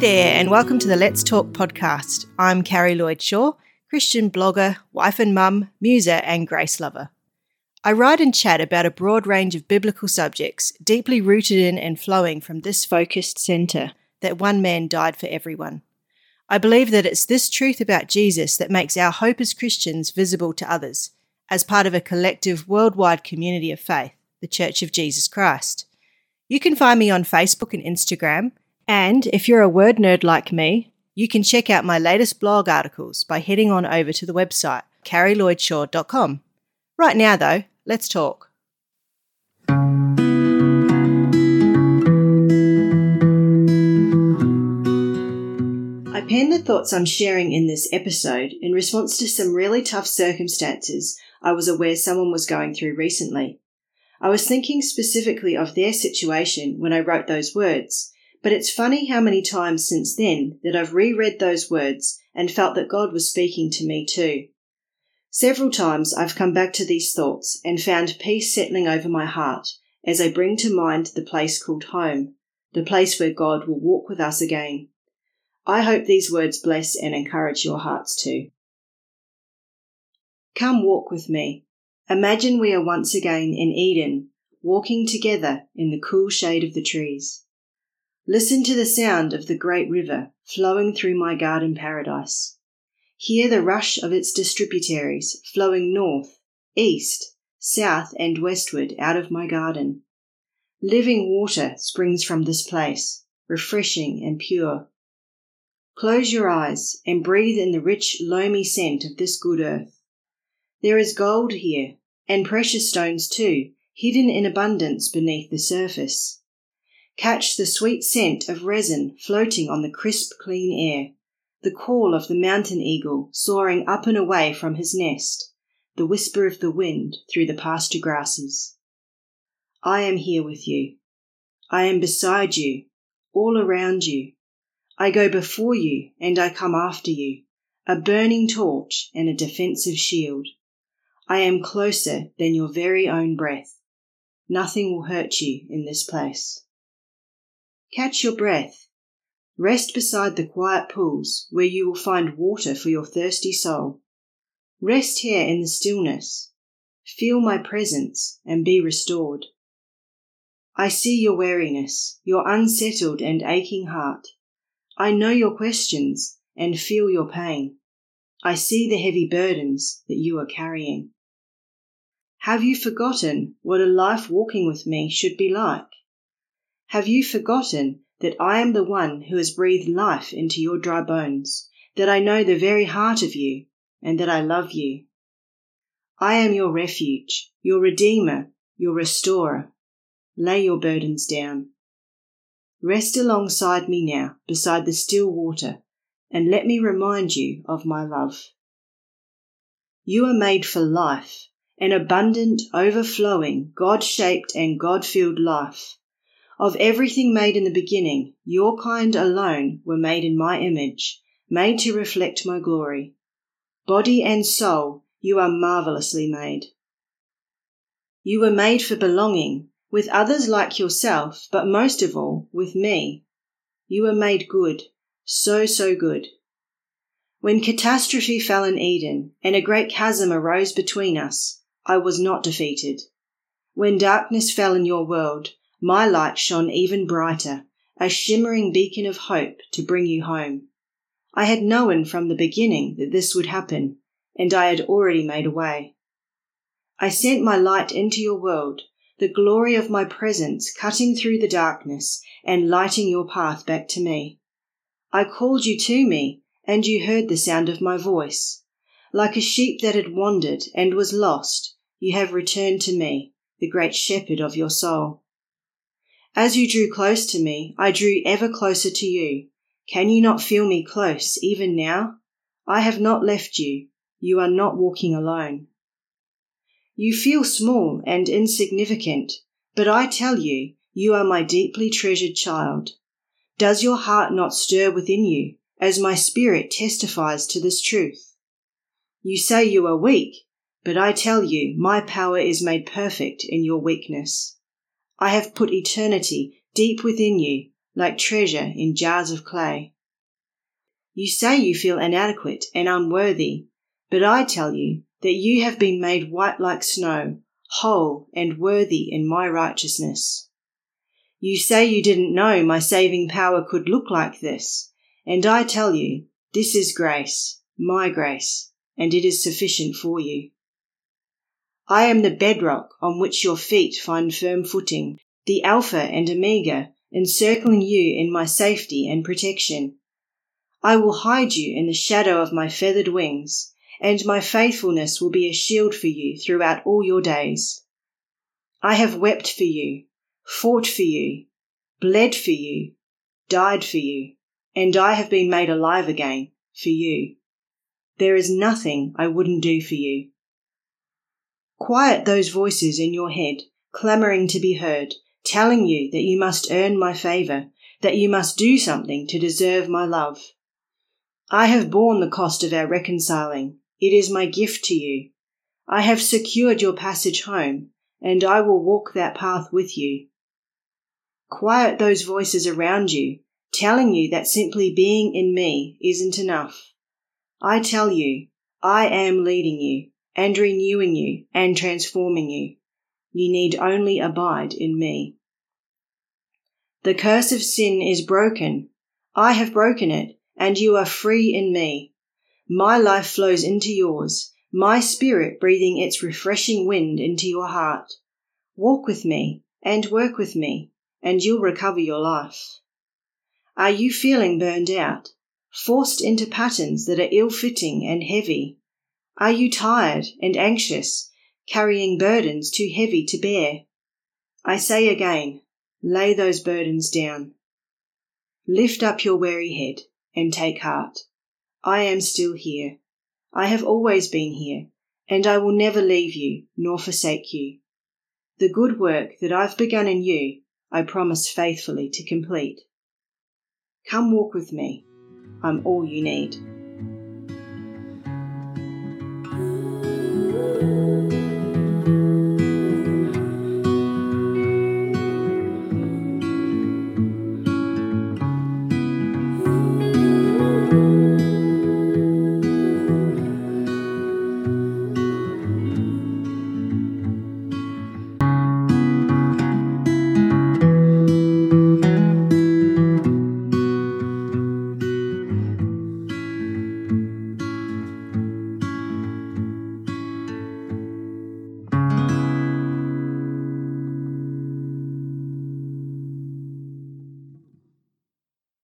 there, and welcome to the Let's Talk podcast. I'm Carrie Lloyd Shaw, Christian blogger, wife and mum, muser, and grace lover. I write and chat about a broad range of biblical subjects, deeply rooted in and flowing from this focused centre that one man died for everyone. I believe that it's this truth about Jesus that makes our hope as Christians visible to others, as part of a collective worldwide community of faith, the Church of Jesus Christ. You can find me on Facebook and Instagram and if you're a word nerd like me, you can check out my latest blog articles by heading on over to the website, carrielloydshaw.com. Right now, though, let's talk. I pen the thoughts I'm sharing in this episode in response to some really tough circumstances I was aware someone was going through recently. I was thinking specifically of their situation when I wrote those words, but it's funny how many times since then that I've reread those words and felt that God was speaking to me too. Several times I've come back to these thoughts and found peace settling over my heart as I bring to mind the place called home, the place where God will walk with us again. I hope these words bless and encourage your hearts too. Come walk with me. Imagine we are once again in Eden, walking together in the cool shade of the trees. Listen to the sound of the great river flowing through my garden paradise. Hear the rush of its distributaries flowing north, east, south, and westward out of my garden. Living water springs from this place, refreshing and pure. Close your eyes and breathe in the rich, loamy scent of this good earth. There is gold here, and precious stones too, hidden in abundance beneath the surface. Catch the sweet scent of resin floating on the crisp, clean air, the call of the mountain eagle soaring up and away from his nest, the whisper of the wind through the pasture grasses. I am here with you. I am beside you, all around you. I go before you and I come after you, a burning torch and a defensive shield. I am closer than your very own breath. Nothing will hurt you in this place. Catch your breath. Rest beside the quiet pools where you will find water for your thirsty soul. Rest here in the stillness. Feel my presence and be restored. I see your weariness, your unsettled and aching heart. I know your questions and feel your pain. I see the heavy burdens that you are carrying. Have you forgotten what a life walking with me should be like? Have you forgotten that I am the one who has breathed life into your dry bones, that I know the very heart of you, and that I love you? I am your refuge, your redeemer, your restorer. Lay your burdens down. Rest alongside me now, beside the still water, and let me remind you of my love. You are made for life, an abundant, overflowing, God shaped, and God filled life. Of everything made in the beginning, your kind alone were made in my image, made to reflect my glory. Body and soul, you are marvelously made. You were made for belonging, with others like yourself, but most of all, with me. You were made good, so, so good. When catastrophe fell in Eden and a great chasm arose between us, I was not defeated. When darkness fell in your world, my light shone even brighter, a shimmering beacon of hope to bring you home. I had known from the beginning that this would happen, and I had already made a way. I sent my light into your world, the glory of my presence cutting through the darkness and lighting your path back to me. I called you to me, and you heard the sound of my voice. Like a sheep that had wandered and was lost, you have returned to me, the great shepherd of your soul. As you drew close to me, I drew ever closer to you. Can you not feel me close even now? I have not left you. You are not walking alone. You feel small and insignificant, but I tell you, you are my deeply treasured child. Does your heart not stir within you as my spirit testifies to this truth? You say you are weak, but I tell you, my power is made perfect in your weakness. I have put eternity deep within you, like treasure in jars of clay. You say you feel inadequate and unworthy, but I tell you that you have been made white like snow, whole and worthy in my righteousness. You say you didn't know my saving power could look like this, and I tell you, this is grace, my grace, and it is sufficient for you. I am the bedrock on which your feet find firm footing, the Alpha and Omega, encircling you in my safety and protection. I will hide you in the shadow of my feathered wings, and my faithfulness will be a shield for you throughout all your days. I have wept for you, fought for you, bled for you, died for you, and I have been made alive again for you. There is nothing I wouldn't do for you. Quiet those voices in your head, clamoring to be heard, telling you that you must earn my favor, that you must do something to deserve my love. I have borne the cost of our reconciling. It is my gift to you. I have secured your passage home, and I will walk that path with you. Quiet those voices around you, telling you that simply being in me isn't enough. I tell you, I am leading you and renewing you and transforming you. You need only abide in me. The curse of sin is broken. I have broken it, and you are free in me. My life flows into yours, my spirit breathing its refreshing wind into your heart. Walk with me and work with me, and you'll recover your life. Are you feeling burned out, forced into patterns that are ill fitting and heavy? Are you tired and anxious, carrying burdens too heavy to bear? I say again, lay those burdens down. Lift up your weary head and take heart. I am still here. I have always been here, and I will never leave you nor forsake you. The good work that I've begun in you, I promise faithfully to complete. Come walk with me. I'm all you need. you.